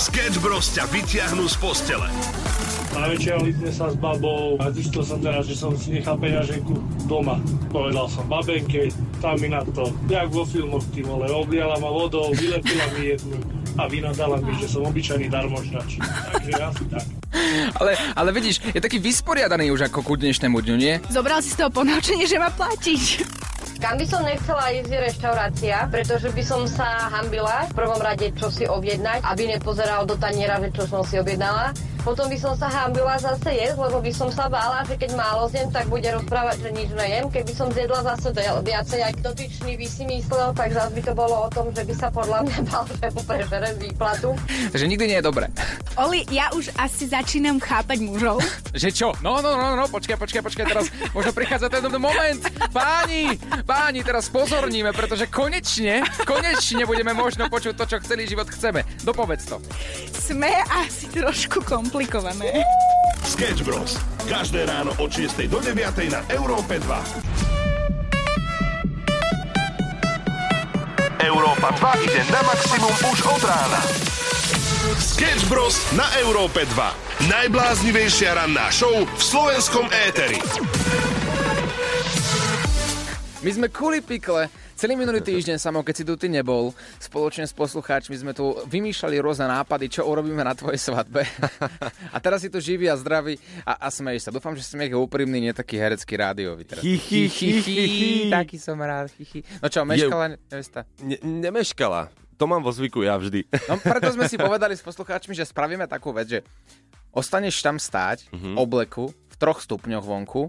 Sketch Bros ťa vyťahnú z postele. Na večer litne sa s babou a zistil som teraz, že som si nechal peňaženku doma. Povedal som babenke, tam mi na to, jak vo filmoch, ty vole, obliala ma vodou, vylepila mi jednu a vynadala mi, že som obyčajný darmožnač. Takže asi tak. Ale, ale vidíš, je taký vysporiadaný už ako ku dnešnému dňu, nie? Zobral si z toho ponaučenie, že má platiť. Kam by som nechcela ísť je reštaurácia, pretože by som sa hambila v prvom rade čo si objednať, aby nepozeral do taniera, že čo som si objednala. Potom by som sa hambila zase jesť, lebo by som sa bála, že keď málo zjem, tak bude rozprávať, že nič nejem. Keby som zjedla zase viacej, ak dotyčný by si myslel, tak zase by to bolo o tom, že by sa podľa mňa bal, že mu prežere z výplatu. Takže nikdy nie je dobre. Oli, ja už asi začínam chápať mužov. Že čo? No, no, no, no, počkaj, počkaj, počkaj, teraz možno prichádza ten moment. Páni, páni, teraz pozorníme, pretože konečne, konečne budeme možno počuť to, čo celý život chceme. Dopovedz to. Sme asi trošku komplikované. Sketch Bros. Každé ráno od 6 do 9 na Európe 2. Európa 2 ide na maximum už od rána. Sketch Bros. na Európe 2. Najbláznivejšia ranná show v slovenskom éteri. My sme kuli pikle. Celý minulý týždeň, samo keď si tu ty nebol, spoločne s poslucháčmi sme tu vymýšľali rôzne nápady, čo urobíme na tvojej svadbe. a teraz si tu živý a zdravý a, a smeješ sa. Dúfam, že smiech je úprimný, nie taký herecký rádiový. Teraz. Hi, hi, hi, hi, hi. Taký som rád. Hi, hi. No čo, meškala nevesta? Ne, nemeškala. To mám vo zvyku ja vždy. No preto sme si povedali s poslucháčmi, že spravíme takú vec, že ostaneš tam stáť v obleku v troch stupňoch vonku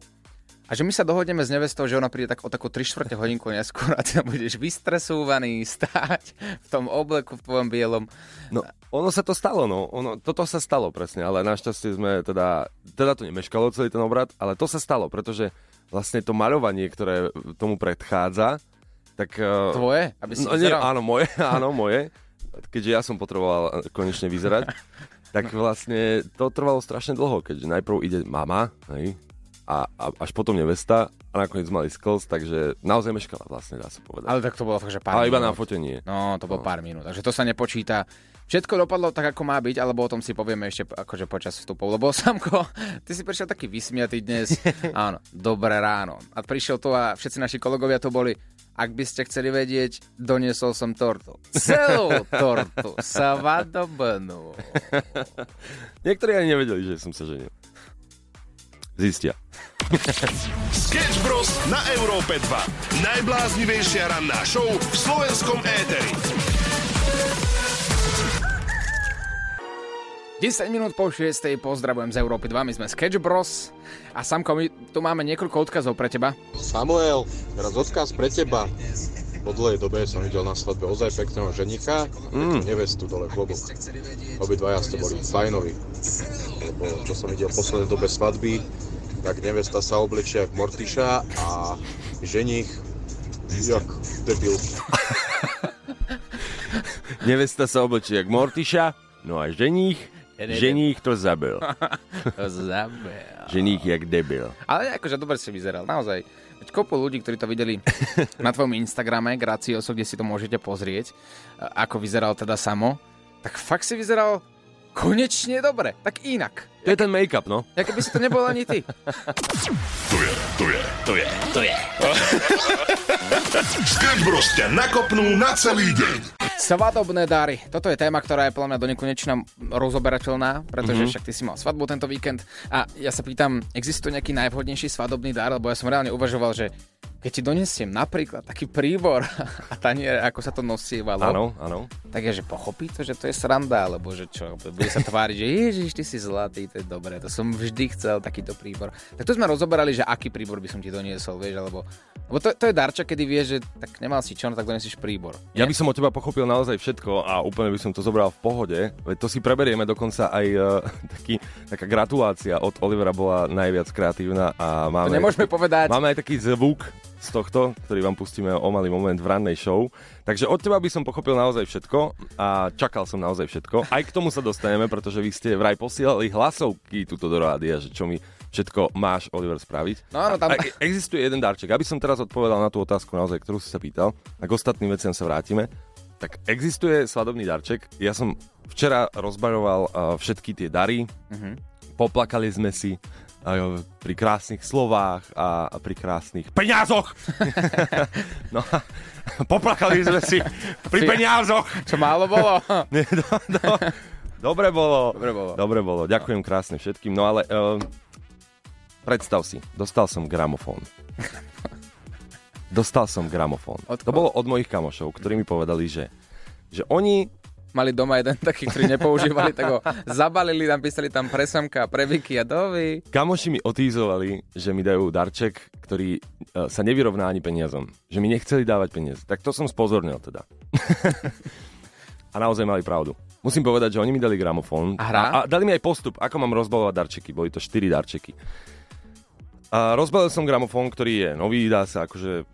a že my sa dohodneme s nevestou, že ona príde tak o takú 3 čtvrte hodinku neskôr a ty tam budeš vystresúvaný stáť v tom obleku v tvojom bielom. No, ono sa to stalo, no. Ono, toto sa stalo presne, ale našťastie sme teda, teda to nemeškalo celý ten obrad, ale to sa stalo, pretože vlastne to maľovanie, ktoré tomu predchádza, tak... eh, Tvoje? Aby si no, nie, áno, moje, áno, moje. Keďže ja som potreboval konečne vyzerať, tak vlastne to trvalo strašne dlho, keďže najprv ide mama, hej, a, a až potom nevesta a nakoniec mali sklz, takže naozaj meškala vlastne, dá sa povedať. Ale tak to bolo fakt, že pár Ale iba na minút. fotenie. No, to bolo pár minút, takže to sa nepočíta. Všetko dopadlo tak, ako má byť, alebo o tom si povieme ešte akože počas vstupov. Lebo Samko, ty si prišiel taký vysmiatý dnes. Áno, dobré ráno. A prišiel tu a všetci naši kolegovia to boli. Ak by ste chceli vedieť, doniesol som tortu. Celú tortu. Svadobnú. Niektorí ani nevedeli, že som sa ženil. Zistia. Sketch Bros. na Európe 2. Najbláznivejšia ranná show v slovenskom éteri. 10 minút po 6. pozdravujem z Európy 2, my sme Sketch Bros. A Samko, my tu máme niekoľko odkazov pre teba. Samuel, teraz odkaz pre teba. Po dlhej dobe som videl na svadbe ozaj pekného ženicha, mm. nevestu dole klobúk. Obidvaja ste boli fajnovi. Lebo čo som videl v poslednej dobe svadby, tak nevesta sa oblečia jak Mortiša a ženich jak debil. Nevesta sa oblečí jak Mortiša, no a ženích, ženích to zabil. Zabel. Ženích jak debil. Ale akože dobre si vyzeral, naozaj. Veď kopu ľudí, ktorí to videli na tvojom Instagrame, Gracioso, kde si to môžete pozrieť, a- ako vyzeral teda samo, tak fakt si vyzeral konečne dobre, tak inak. To je ten make-up, no. Ja keby si to nebol ani ty. To je, to je, to je, to je. Sketch Bros. ťa nakopnú na celý deň. Svadobné dary. Toto je téma, ktorá je podľa mňa do nekonečna rozoberateľná, pretože mm-hmm. však ty si mal svadbu tento víkend a ja sa pýtam, existuje nejaký najvhodnejší svadobný dar, lebo ja som reálne uvažoval, že keď ti donesiem napríklad taký príbor a tanier, ako sa to nosievalo, Áno, áno. tak je, že pochopí to, že to je sranda, alebo že čo, bude sa tváriť, že ježiš, ty si zlatý, to je dobré, to som vždy chcel takýto príbor. Tak to sme rozoberali, že aký príbor by som ti doniesol, vieš, alebo, lebo to, to je darček, kedy vieš, že tak nemal si čo, no tak donesieš príbor. Ja by som od teba pochopil naozaj všetko a úplne by som to zobral v pohode. Veď to si preberieme dokonca aj uh, taký, taká gratulácia od Olivera bola najviac kreatívna a To máme, nemôžeme povedať. máme aj taký zvuk z tohto, ktorý vám pustíme o malý moment v rannej show. Takže od teba by som pochopil naozaj všetko a čakal som naozaj všetko. Aj k tomu sa dostaneme, pretože vy ste vraj posielali hlasovky túto do rádia, že čo mi všetko máš, Oliver, spraviť. No áno, tam- A, a existuje jeden darček. Aby som teraz odpovedal na tú otázku naozaj, ktorú si sa pýtal, a k ostatným veciam sa vrátime. tak existuje svadobný darček. Ja som včera rozbaroval uh, všetky tie dary. Mhm. Poplakali sme si pri krásnych slovách a, a pri krásnych peniazoch. no, a poplakali sme si pri peniazoch. Čo málo bolo? Nie, do, do, dobre bolo. Dobre bolo. Dobre bolo. Ďakujem krásne všetkým. No ale uh, predstav si, dostal som gramofón. Dostal som gramofón. To bolo od mojich kamošov, ktorí mi povedali, že, že oni Mali doma jeden taký, ktorý nepoužívali, tak ho zabalili, napísali tam pre Samka, pre Vicky a dovi. Kamoši mi otízovali, že mi dajú darček, ktorý uh, sa nevyrovná ani peniazom. Že mi nechceli dávať peniaze. Tak to som spozornil teda. a naozaj mali pravdu. Musím povedať, že oni mi dali gramofón. A hra? A, a dali mi aj postup, ako mám rozbalovať darčeky. Boli to 4 darčeky. A rozbalil som gramofón, ktorý je nový, dá sa akože uh,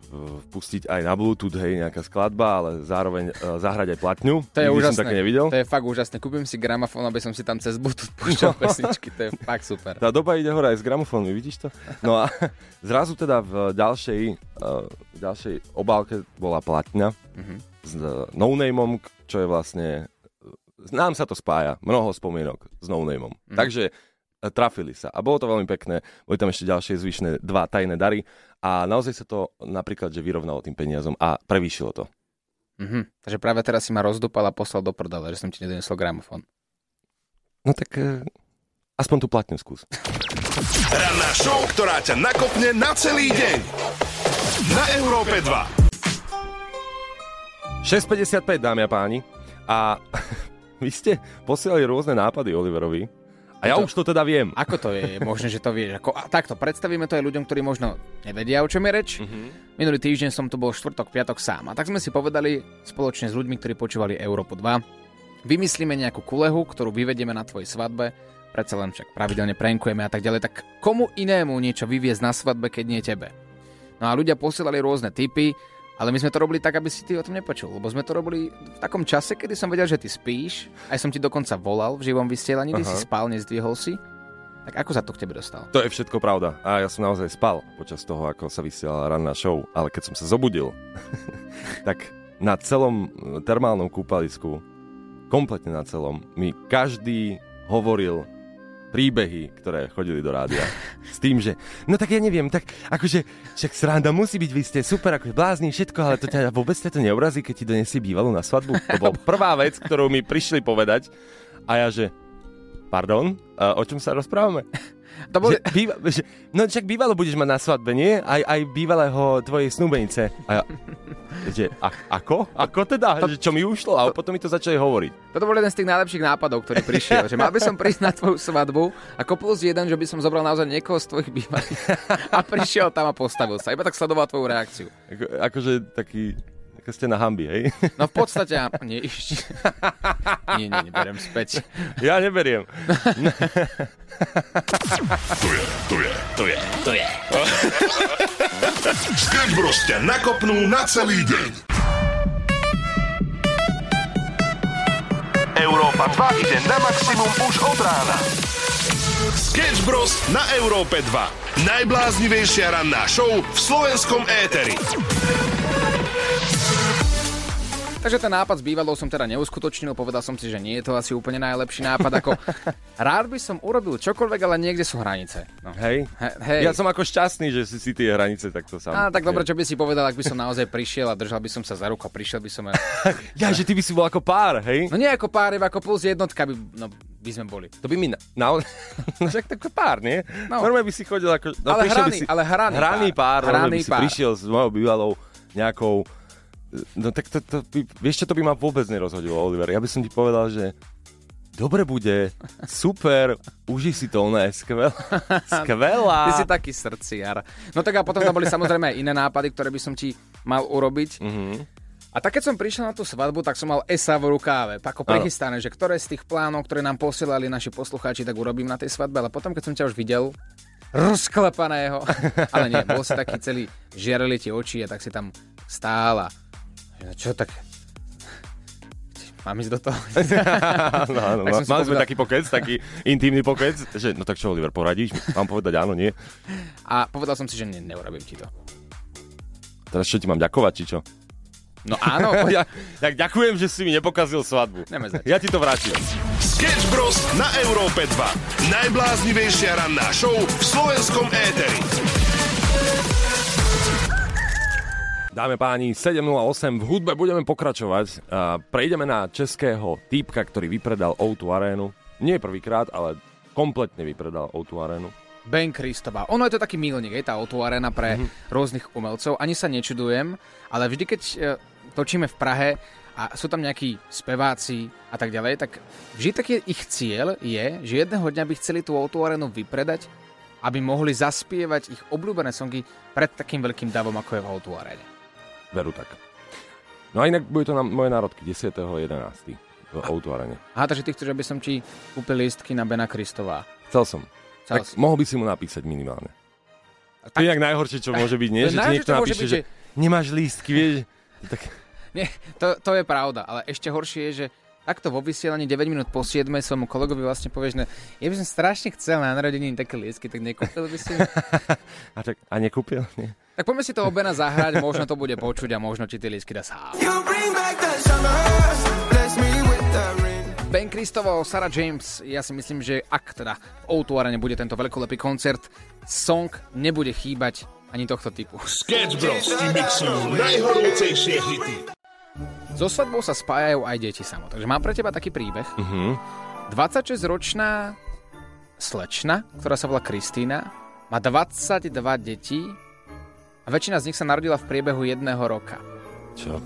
pustiť aj na Bluetooth, hej, nejaká skladba, ale zároveň uh, zahrať aj platňu. To je Nikdy úžasné. som také nevidel. To je fakt úžasné. Kúpim si gramofón, aby som si tam cez Bluetooth púšťal No. pesničky. To je fakt super. Tá doba ide hore aj s gramofónmi, vidíš to? No a zrazu teda v ďalšej, uh, ďalšej obálke bola platňa Mhm. s uh, no-nameom, čo je vlastne... Nám sa to spája, mnoho spomienok s no-nameom. Mhm. Takže trafili sa. A bolo to veľmi pekné. Boli tam ešte ďalšie zvyšné dva tajné dary. A naozaj sa to napríklad, že vyrovnalo tým peniazom a prevýšilo to. Mhm. Takže práve teraz si ma rozdupal a poslal do prdele, že som ti nedonesol gramofón. No tak uh, aspoň tú platňu skús. Ranná show, ktorá ťa nakopne na celý deň. Na Európe 2. 6.55, dámy a páni. A vy ste posielali rôzne nápady Oliverovi. A ja To- už to teda viem. Ako to je? Možné, že to vieš. Ako, a takto, predstavíme to aj ľuďom, ktorí možno nevedia, o čom je reč. Minulý týždeň som tu bol štvrtok, piatok sám. A tak sme si povedali spoločne s ľuďmi, ktorí počúvali Európu 2, vymyslíme nejakú kulehu, ktorú vyvedieme na tvojej svadbe, predsa len však pravidelne prankujeme a tak ďalej, tak komu inému niečo vyviezť na svadbe, keď nie tebe? No a ľudia posielali rôzne typy, ale my sme to robili tak, aby si ty o tom nepočul, lebo sme to robili v takom čase, kedy som vedel, že ty spíš, aj som ti dokonca volal v živom vysielaní, ty Aha. si spal, nezdvihol si. Tak ako sa to k tebe dostalo? To je všetko pravda. A ja som naozaj spal počas toho, ako sa vysielala ranná show. Ale keď som sa zobudil, tak na celom termálnom kúpalisku, kompletne na celom, mi každý hovoril príbehy, ktoré chodili do rádia. S tým, že no tak ja neviem, tak akože však sranda musí byť, vy ste super, akože blázni všetko, ale to ťa vôbec ťa to neurazí, keď ti donesie bývalú na svadbu. To bola prvá vec, ktorú mi prišli povedať. A ja, že pardon, o čom sa rozprávame? To boli... Že, býva, že, no však bývalo budeš mať na svadbe, nie? Aj, aj bývalého tvojej snúbenice. A ja, že, a, ako? Ako teda? Že, čo mi ušlo? A potom mi to začali hovoriť. Toto bol jeden z tých najlepších nápadov, ktorý prišiel. že mal by som prísť na tvoju svadbu ako plus jeden, že by som zobral naozaj niekoho z tvojich bývalých a prišiel tam a postavil sa. Iba tak sledoval tvoju reakciu. Ako, akože taký, ako ste na hambi, hej? No v podstate, nie, ešte. nie, nie, neberiem späť. Ja neberiem. Tu je, tu je, tu je, tu je. Sketch Bros ťa nakopnú na celý deň. Európa 2 ide na maximum už od rána. Sketch Bros na Európe 2. Najbláznivejšia ranná show v slovenskom éteri. Takže ten nápad s bývalou som teda neuskutočnil, povedal som si, že nie je to asi úplne najlepší nápad, ako rád by som urobil čokoľvek, ale niekde sú hranice. No. Hej? He, hej. Ja som ako šťastný, že si si tie hranice takto sám. Á, tak dobre, čo by si povedal, ak by som naozaj prišiel a držal by som sa za ruku a prišiel by som... a- Ja, že ty by si bol ako pár, hej? No nie ako pár, iba ako plus jednotka by, no, by sme boli. To by mi na... na no však tak pár, nie? No. No. Normálne by si chodil ako... No, Ale hraný- si, ale hraný hraný pár. pár. Hraný by si pár. prišiel s mojou bývalou nejakou... No tak to, to by, vieš čo, to by ma vôbec nerozhodilo, Oliver. Ja by som ti povedal, že dobre bude, super, uži si to, ona je skvelá. Skvelá. Ty si taký srdciar. No tak a potom tam boli samozrejme aj iné nápady, ktoré by som ti mal urobiť. Mhm. A tak keď som prišiel na tú svadbu, tak som mal esa v rukáve, ako prichystané, že ktoré z tých plánov, ktoré nám posielali naši poslucháči, tak urobím na tej svadbe, ale potom, keď som ťa už videl, rozklepaného, ale nie, bol si taký celý, žiarili ti oči a tak si tam stála. Čo tak... Mám ísť do toho? Áno, áno, si Mali sme taký pokec, taký intimný pokec, že no tak čo, Oliver, poradíš? Mám povedať áno, nie? A povedal som si, že ne, neurobím ti to. Teraz čo ti mám ďakovať, či čo? No áno. Ja, tak ďakujem, že si mi nepokazil svadbu. Ideme začať. Ja ti to vrátim. Sketch Bros. na Európe 2. Najbláznivejšia ranná show v slovenskom éteri. Dáme páni, 7.08 v hudbe budeme pokračovať. Prejdeme na českého týpka, ktorý vypredal O2 arénu. Nie prvýkrát, ale kompletne vypredal O2 arénu. Ben Kristova. Ono je to taký milník, je tá otvorená pre mm-hmm. rôznych umelcov. Ani sa nečudujem, ale vždy, keď e, točíme v Prahe a sú tam nejakí speváci a tak ďalej, tak vždy taký ich cieľ je, že jedného dňa by chceli tú otvorenú vypredať, aby mohli zaspievať ich obľúbené songy pred takým veľkým davom, ako je v o Veru tak. No a inak bude to na moje národky 10.11. v O2 arene. Aha, takže ty chceš, aby som ti kúpil lístky na Bena Kristová. Chcel som. Chcel tak si. mohol by si mu napísať minimálne. A To je jak najhoršie, čo môže byť, nie? Že ti niekto napíše, byť, že že- nemáš lístky, vieš? Tak... Nie, to, to je pravda, ale ešte horšie je, že takto vo vysielaní 9 minút po 7 svojmu kolegovi vlastne povieš, že ja by som strašne chcel na narodeniny také liesky, tak nekúpil by si. A, tak, a nekúpil? Nie. Tak poďme si to obena zahrať, možno to bude počuť a možno ti tie liesky dá sám. Ben Kristovo, Sarah James, ja si myslím, že ak teda v O2 Arene bude tento veľkolepý koncert, song nebude chýbať ani tohto typu. Sketch Bros. ti mixujú najhorúcejšie hity. So svadbou sa spájajú aj deti samo, takže mám pre teba taký príbeh. Mhm. 26-ročná slečna, ktorá sa volá Kristýna, má 22 detí a väčšina z nich sa narodila v priebehu jedného roka. Čo?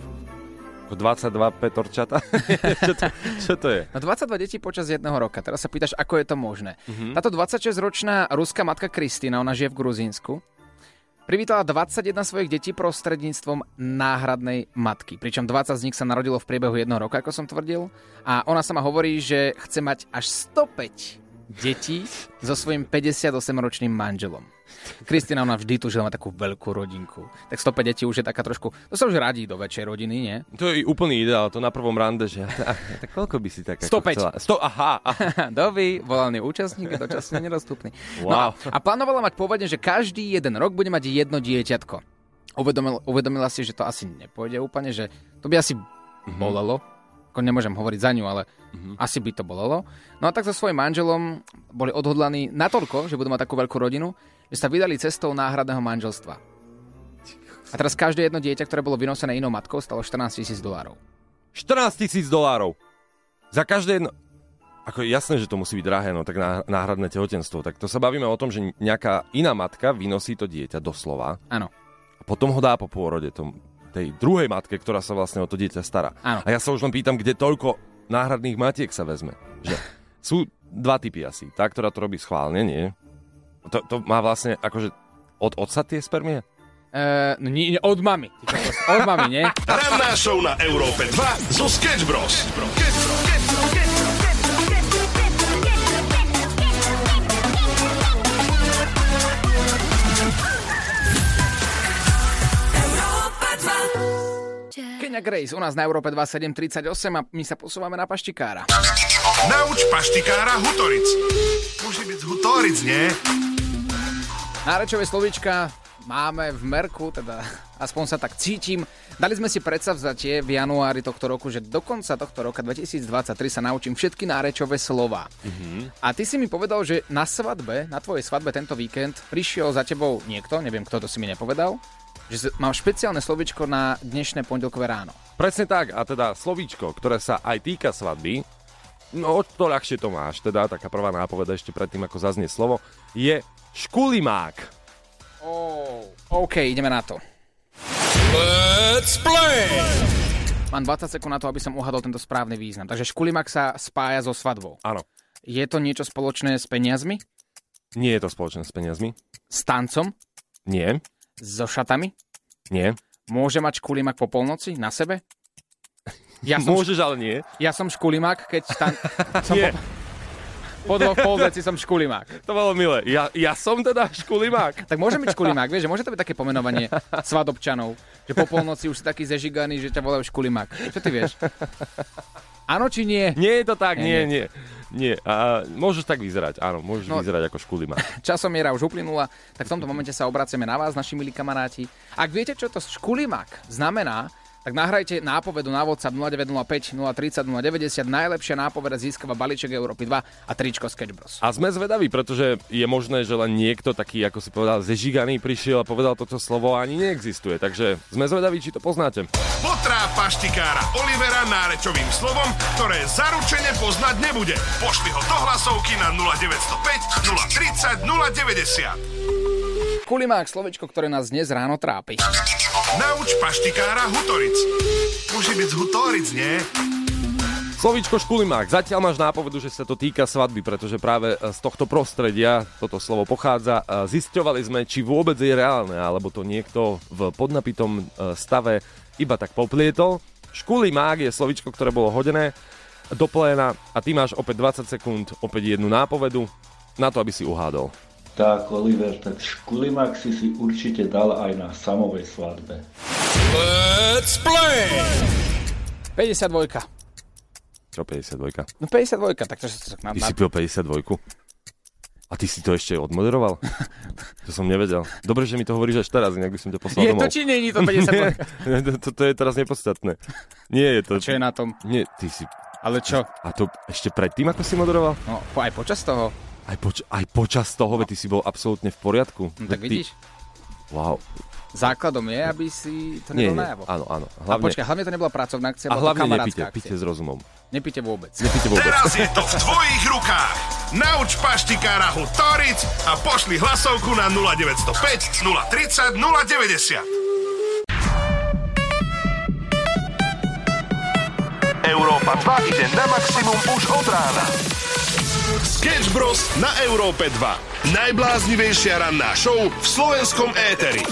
Ako 22 petorčata? čo, to, čo to je? No 22 detí počas jedného roka. Teraz sa pýtaš, ako je to možné. Mm-hmm. Táto 26-ročná ruská matka Kristýna, ona žije v Gruzínsku, privítala 21 svojich detí prostredníctvom náhradnej matky. Pričom 20 z nich sa narodilo v priebehu jedného roka, ako som tvrdil. A ona sama hovorí, že chce mať až 105 detí so svojím 58-ročným manželom. Kristina, ona vždy tužila mať takú veľkú rodinku. Tak 105 detí už je taká trošku... To sa už radí do väčšej rodiny, nie? To je úplný ideál, to na prvom rande, že... Tak koľko by si tak... ako 105. Chcela? 100, aha, aha. Dovi, volaný účastník je dočasne nedostupný. No Wow. a, a plánovala mať pôvodne, že každý jeden rok bude mať jedno dieťatko. Uvedomil, uvedomila si, že to asi nepôjde úplne, že to by asi bolelo. Ako nemôžem hovoriť za ňu, ale asi by to bolelo. No a tak so svojím manželom boli odhodlaní natoľko, že budú mať takú veľkú rodinu, že sa vydali cestou náhradného manželstva. A teraz každé jedno dieťa, ktoré bolo vynosené inou matkou, stalo 14 tisíc dolárov. 14 tisíc dolárov. Za každé jedno... Ako jasné, že to musí byť drahé, no tak ná- náhradné tehotenstvo. Tak to sa bavíme o tom, že nejaká iná matka vynosí to dieťa doslova Áno. a potom ho dá po pôrode tom, tej druhej matke, ktorá sa vlastne o to dieťa stará. Áno. A ja sa už len pýtam, kde toľko náhradných matiek sa vezme. Že sú dva typy asi. Tá, ktorá to robí schválne, nie? To, to má vlastne akože od otca tie spermie? Uh, no, nie, od kokos, Od mamy, nie? Ranná show na Európe 2 zo Sketch Bros. Kenya Grace u nás na Európe 2738 a my sa posúvame na paštikára. Nauč paštikára Hutoric. Môže byť Hutoric, nie? Nárečové slovíčka máme v merku, teda aspoň sa tak cítim. Dali sme si predsavzatie v januári tohto roku, že do konca tohto roka 2023 sa naučím všetky nárečové slova. A ty si mi povedal, že na svadbe, na tvojej svadbe tento víkend prišiel za tebou niekto, neviem kto to si mi nepovedal, že mám špeciálne slovičko na dnešné pondelkové ráno. Presne tak, a teda slovíčko, ktoré sa aj týka svadby, no o to ľahšie to máš, teda taká prvá nápoveda ešte predtým, ako zaznie slovo, je škulimák. Oh. OK, ideme na to. Let's play! Mám 20 sekúnd na to, aby som uhadol tento správny význam. Takže škulimak sa spája so svadbou. Áno, Je to niečo spoločné s peniazmi? nie je to spoločné s peniazmi. S tancom? Nie, So šatami? nie. Môže mať škulimak po polnoci na sebe? Ja som, Môžeš, ale nie. ja som škulimak, keď tam... som Nie, po, po dvoch polveci som škulimák. to bolo milé. Ja, ja som teda škulimák. Tak môže byť škulimák, vieš, že môže to byť také pomenovanie svadobčanov, že po polnoci už si taký zežiganý, že ťa volajú škulimák. Čo ty vieš? Áno či nie? Nie je to tak, Nie, nie, nie. Nie, a môžeš tak vyzerať, áno, môžeš No. vyzerať ako škulimák. časomiera už uplynula, tak v tomto momente sa obraciame na vás, naši milí kamaráti. Ak viete, čo to škulimák znamená, tak nahrajte nápovedu na WhatsApp 0905 030 090. Najlepšia nápoveda získava balíček Európy 2 a tričko Sketch Bros. A sme zvedaví, pretože je možné, že len niekto taký, ako si povedal, zežiganý prišiel a povedal toto slovo a ani neexistuje. Takže sme zvedaví, či to poznáte. Potrá paštikára Olivera nárečovým slovom, ktoré zaručene poznať nebude. Pošli ho do hlasovky na 0905 030 090. Kulimák, slovečko, ktoré nás dnes ráno trápi. Nauč paštikára Hutoric. Môže byť z Hutoric, nie? Slovíčko škulimák. Zatiaľ máš nápovedu, že sa to týka svadby, pretože práve e, z tohto prostredia toto slovo pochádza. E, Zisťovali sme, či vôbec je reálne, alebo to niekto v podnapitom e, stave iba tak poplietol. Škulimák je slovíčko, ktoré bolo hodené do pléna a ty máš opäť 20 sekúnd, opäť jednu nápovedu na to, aby si uhádol. Tak, Oliver, tak škulimák si si určite dal aj na samovej svadbe. 52. Čo 52? No 52, tak to sa na, Ty na, si pil 52? A ty si to ešte odmoderoval? to som nevedel. Dobre, že mi to hovoríš až teraz, inak by som ťa poslal Je domov. to či nie je to 52? Nie, to, to, to je teraz nepodstatné. Nie je to... Čo je na tom? Nie, ty si... Ale čo? A to ešte predtým, ako si moderoval? No, aj počas toho? Aj, poč- aj počas toho, veď ty si bol absolútne v poriadku. No, tak ty... vidíš? Wow. Základom je, aby si to nebolo nie, najavo. áno, áno. A Hlavne, počkaj, hlavne to nebola pracovná akcia, a bola to hlavne nepite, akcia. pite s rozumom. Nepite vôbec. Nepite vôbec. Teraz je to v tvojich rukách. Nauč paštikára Hutoric a pošli hlasovku na 0905 030 090. Európa 2 ide na maximum už od rána. Sketch Bros. na Európe 2. Najbláznivejšia ranná show v slovenskom éteri.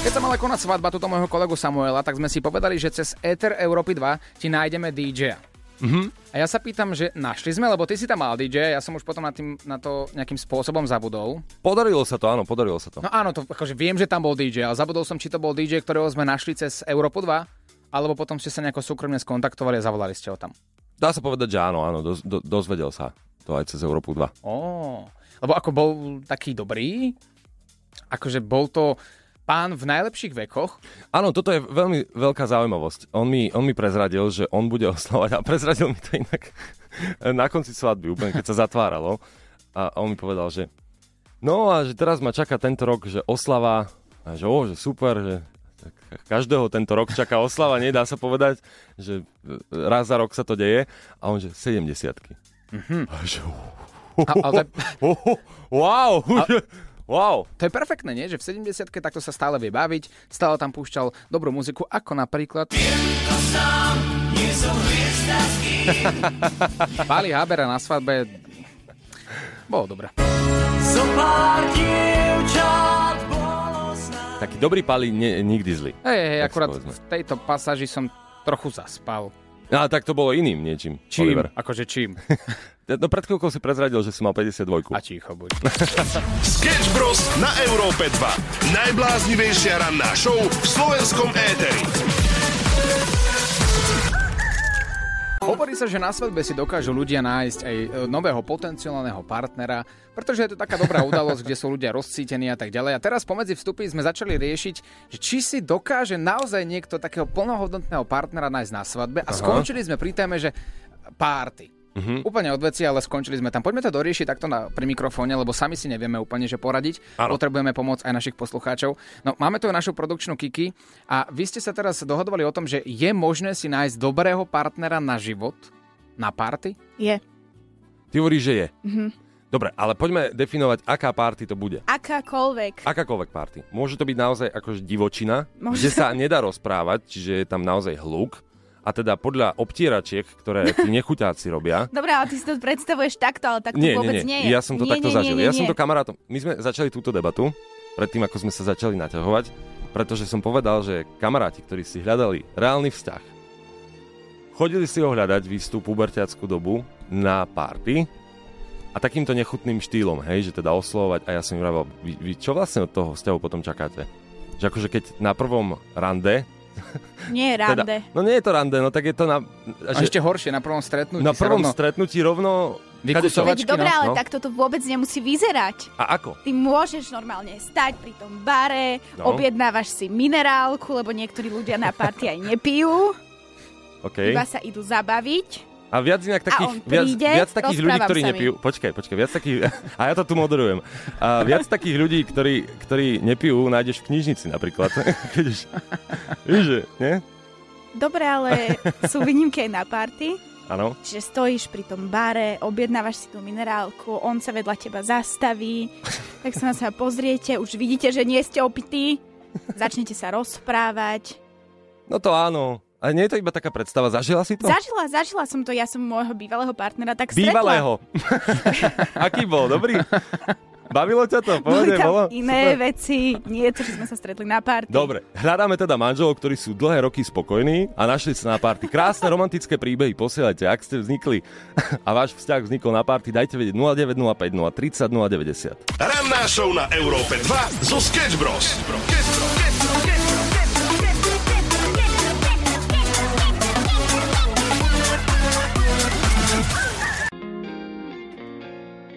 Keď sa mala konať svadba tuto môjho kolegu Samuela, tak sme si povedali, že cez Ether Európy 2 ti nájdeme DJ. Mm-hmm. A ja sa pýtam, že našli sme, lebo ty si tam mal DJ, ja som už potom na, tým, na to nejakým spôsobom zabudol. Podarilo sa to, áno, podarilo sa to. No áno, to, akože viem, že tam bol DJ, ale zabudol som, či to bol DJ, ktorého sme našli cez Európu 2, alebo potom ste sa nejako súkromne skontaktovali a zavolali ste ho tam. Dá sa povedať, že áno, áno, doz, do, dozvedel sa to aj cez Európu 2. Ó, lebo ako bol taký dobrý, akože bol to pán v najlepších vekoch, Áno, toto je veľmi veľká zaujímavosť. On mi, on mi prezradil, že on bude oslovať a prezradil mi to inak na konci svadby, úplne keď sa zatváralo. A on mi povedal, že no a že teraz ma čaká tento rok, že oslava, a že, ó, že super, že každého tento rok čaká oslava, nedá sa povedať, že raz za rok sa to deje. A on, že 70 mm-hmm. A že, a, ale to, wow, wow. to je perfektné, nie? Že v 70 takto sa stále vie baviť, stále tam púšťal dobrú muziku, ako napríklad... Pali Habera na svadbe bolo dobré. Taký dobrý pali ne, nikdy zlý. Hej, hej, akurát povedzme. v tejto pasáži som trochu zaspal. No, tak to bolo iným niečím, Čím? Oliver. Akože čím? No pred chvíľkou si prezradil, že si mal 52. A ticho buď. Sketch Bros. na Európe 2. Najbláznivejšia ranná show v slovenskom éteri. Hovorí sa, že na svadbe si dokážu ľudia nájsť aj e, nového potenciálneho partnera, pretože je to taká dobrá udalosť, kde sú ľudia rozcítení a tak ďalej. A teraz pomedzi vstupy sme začali riešiť, že či si dokáže naozaj niekto takého plnohodnotného partnera nájsť na svadbe a skončili sme pri téme, že párty. Uh-huh. Úplne od veci, ale skončili sme tam. Poďme to doriešiť takto na, pri mikrofóne, lebo sami si nevieme úplne, že poradiť. Áno. Potrebujeme pomoc aj našich poslucháčov. No, máme tu našu produkčnú Kiki a vy ste sa teraz dohodovali o tom, že je možné si nájsť dobrého partnera na život, na party. Je. Ty hovoríš, že je. Mm-hmm. Dobre, ale poďme definovať, aká party to bude. Akákoľvek. Akákoľvek party. Môže to byť naozaj akože divočina, Môže kde sa nedá rozprávať, čiže je tam naozaj hluk. A teda podľa obtieračiek, ktoré tí nechuťáci robia, Dobre, ale ty si to predstavuješ takto, ale tak to nie, vôbec nie, nie, nie je. ja som to nie, takto nie, zažil. Nie, nie, ja som nie. to kamarátom... My sme začali túto debatu, predtým ako sme sa začali naťahovať, pretože som povedal, že kamaráti, ktorí si hľadali reálny vzťah, chodili si ho hľadať v istú puberťackú dobu na party a takýmto nechutným štýlom, hej, že teda oslovať a ja som im vravel, vy, vy čo vlastne od toho vzťahu potom čakáte? Že akože keď na prvom rande, Nie, rande. teda, no nie je to rande, no tak je to na... A ešte horšie, na prvom stretnutí na prvom rovno... stretnutí rovno Vykusovačky, dobre, no. ale no. takto to vôbec nemusí vyzerať. A ako? Ty môžeš normálne stať pri tom bare, No. objednávaš si minerálku, lebo niektorí ľudia na party aj nepijú, OK. iba sa idú zabaviť. A viac inak takých, on viac, príde, viac takých ľudí, ktorí nepijú. Počkaj, počkaj, viac takých... A ja to tu moderujem. A viac takých ľudí, ktorí, ktorí nepijú, nájdeš v knižnici napríklad. Keď už... Víš, nie? Dobre, ale sú výnimky aj na party. Áno. Čiže stojíš pri tom bare, objednávaš si tú minerálku, on sa vedľa teba zastaví, tak sa na seba pozriete, už vidíte, že nie ste opití, začnete sa rozprávať. No to áno. Ale nie je to iba taká predstava. Zažila si to? Zažila, zažila som to, ja som môjho bývalého partnera tak stretla. Bývalého. Aký bol? Dobrý? Bavilo ťa to? Boli Pohode, tam bolo? iné Super. veci, nie to, že sme sa stretli na party. Dobre, hľadáme teda manželov, ktorí sú dlhé roky spokojní a našli sa na party. Krásne romantické príbehy posielajte, ak ste vznikli a váš vzťah vznikol na party, dajte vedieť 0905 030 090. Ranná show na Európe 2 zo Sketch Bros.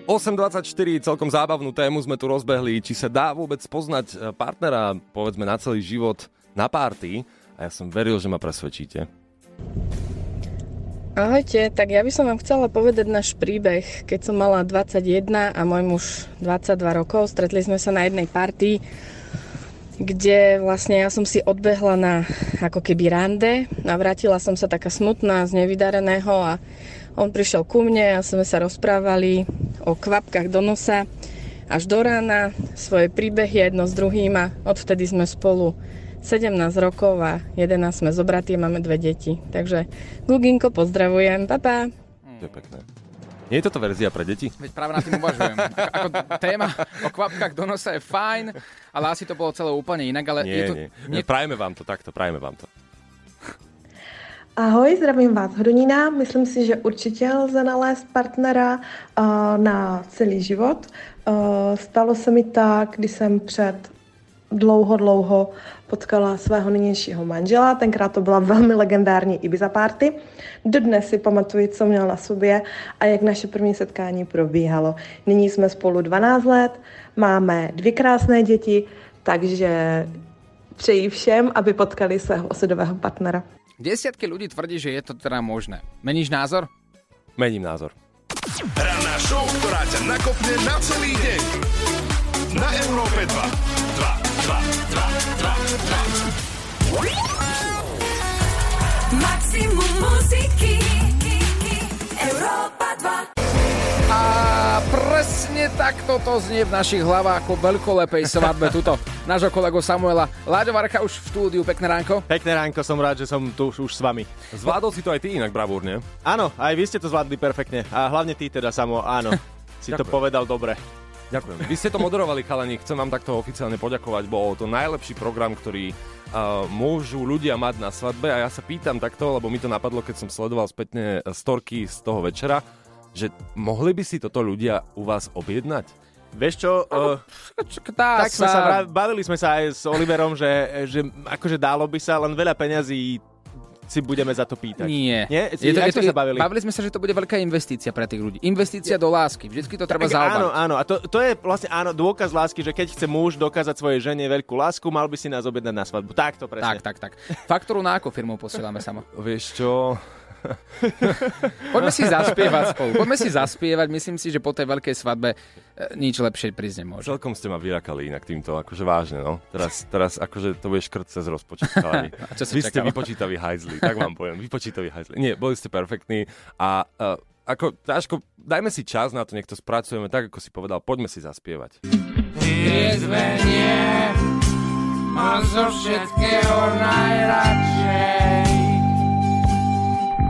8.24, celkom zábavnú tému sme tu rozbehli, či sa dá vôbec poznať e, partnera, povedzme, na celý život na party. A ja som veril, že ma presvedčíte. Ahojte, tak ja by som vám chcela povedať náš príbeh. Keď som mala 21 a môj muž 22 rokov, stretli sme sa na jednej party, kde vlastne ja som si odbehla na ako keby rande a vrátila som sa taká smutná z nevydareného a on prišiel ku mne a sme sa rozprávali o kvapkách do nosa až do rána, svoje príbehy jedno s druhým a odvtedy sme spolu 17 rokov a 11 sme zobratí a máme dve deti. Takže Guginko, pozdravujem, papa. To je pekné. Nie je toto verzia pre deti? Veď práve na tým uvažujem. Ako, ako téma o kvapkách do nosa je fajn, ale asi to bolo celé úplne inak. Ale Nie, je to, nie. nie. Prajeme vám to takto, prajeme vám to. Ahoj, zdravím vás Hodonína. Myslím si, že určitě lze nalézt partnera uh, na celý život. Uh, stalo se mi tak, když jsem před dlouho, dlouho potkala svého nynějšího manžela. Tenkrát to byla velmi legendární Ibiza party. Dodnes si pamatuji, co měl na sobě a jak naše první setkání probíhalo. Nyní jsme spolu 12 let, máme dvě krásné děti, takže přeji všem, aby potkali svého osudového partnera. Desiatky ľudí tvrdí, že je to teda možné. Meníš názor? Mením názor. Ranná show, ktorá ťa nakopne na celý deň. Na Európe 2. 2, 2, 2, 2, 2. Maximum muziky Európa 2 A presne takto to znie v našich hlavách po veľkolepej svadbe tuto. Nášho kolegu Samuela. Láďo Varka už v štúdiu, pekné ránko. Pekné ránko, som rád, že som tu už, už s vami. Zvládol si to aj ty inak bravúrne. Áno, aj vy ste to zvládli perfektne. A hlavne ty teda, Samo, áno. si to povedal dobre. Ďakujem. Vy ste to moderovali, chalani, chcem vám takto oficiálne poďakovať. Bol to najlepší program, ktorý uh, môžu ľudia mať na svadbe a ja sa pýtam takto, lebo mi to napadlo, keď som sledoval spätne storky z toho večera, že mohli by si toto ľudia u vás objednať? Vieš čo, uh, tak sme sa, bavili sme sa aj s Oliverom, že, že akože dálo by sa, len veľa peňazí si budeme za to pýtať. Nie. Nie? Je to, je to, sme sa bavili? Bavili sme sa, že to bude veľká investícia pre tých ľudí. Investícia do lásky. Vždycky to treba Tak áno, zaobaliť. áno. A to, to je vlastne áno, dôkaz lásky, že keď chce muž dokázať svojej žene veľkú lásku, mal by si nás objednať na svadbu. Tak to presne. Tak, tak, tak. Faktúru na ako firmu posielame samo? Vieš čo? Poďme si zaspievať spolu. Poďme si zaspievať. Myslím si, že po tej veľkej svadbe e, nič lepšie prísť nemôže. Celkom ste ma vyrakali inak týmto, akože vážne, no. Teraz, teraz akože to bude škrt cez rozpočet. čo Vy ste čakal? vypočítaví hajzli, tak vám poviem, vypočítaví hajzli. Nie, boli ste perfektní a uh, ako, Táško, dajme si čas na to, nech to spracujeme tak, ako si povedal, poďme si zaspievať. Triezvenie mám zo všetkého najradšej.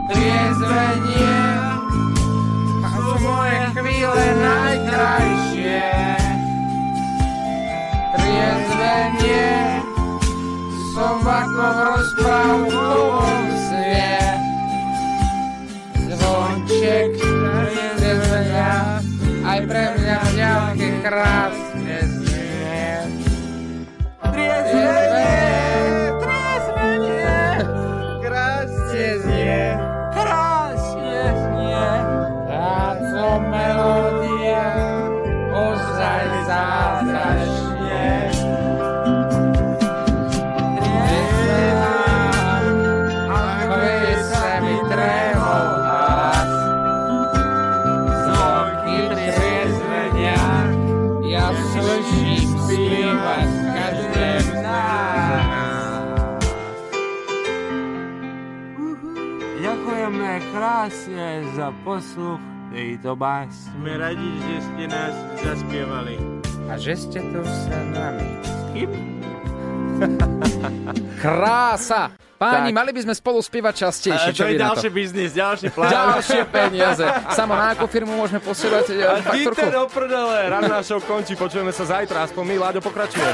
Triezvenie sú moje chvíle najkrajšie. Triezvenie som ako v rozprávkovom sne. Zvonček triezvenia aj pre mňa v ďalke krásne znie. Triezvenie, triezvenie, krásne znie, zázračne. Nemám, ako je mi trehol hlas. Zvonky trezvenia, ja slyším spievať každém z nás. Ďakujeme krásne za posluch tejto básne. Sme radi, že ste nás zaspievali. A že ste tu s nami. Kým? Krása! Páni, Tak. mali by sme spolu spievať A častejšie. to Čo je ďalší biznis, ďalší plán. Ďalšie peniaze. Samo na akú firmu môžeme posielať A faktorku? Dieter do prdele, show končí, počujeme sa zajtra, aspoň my, Láďo, pokračuje.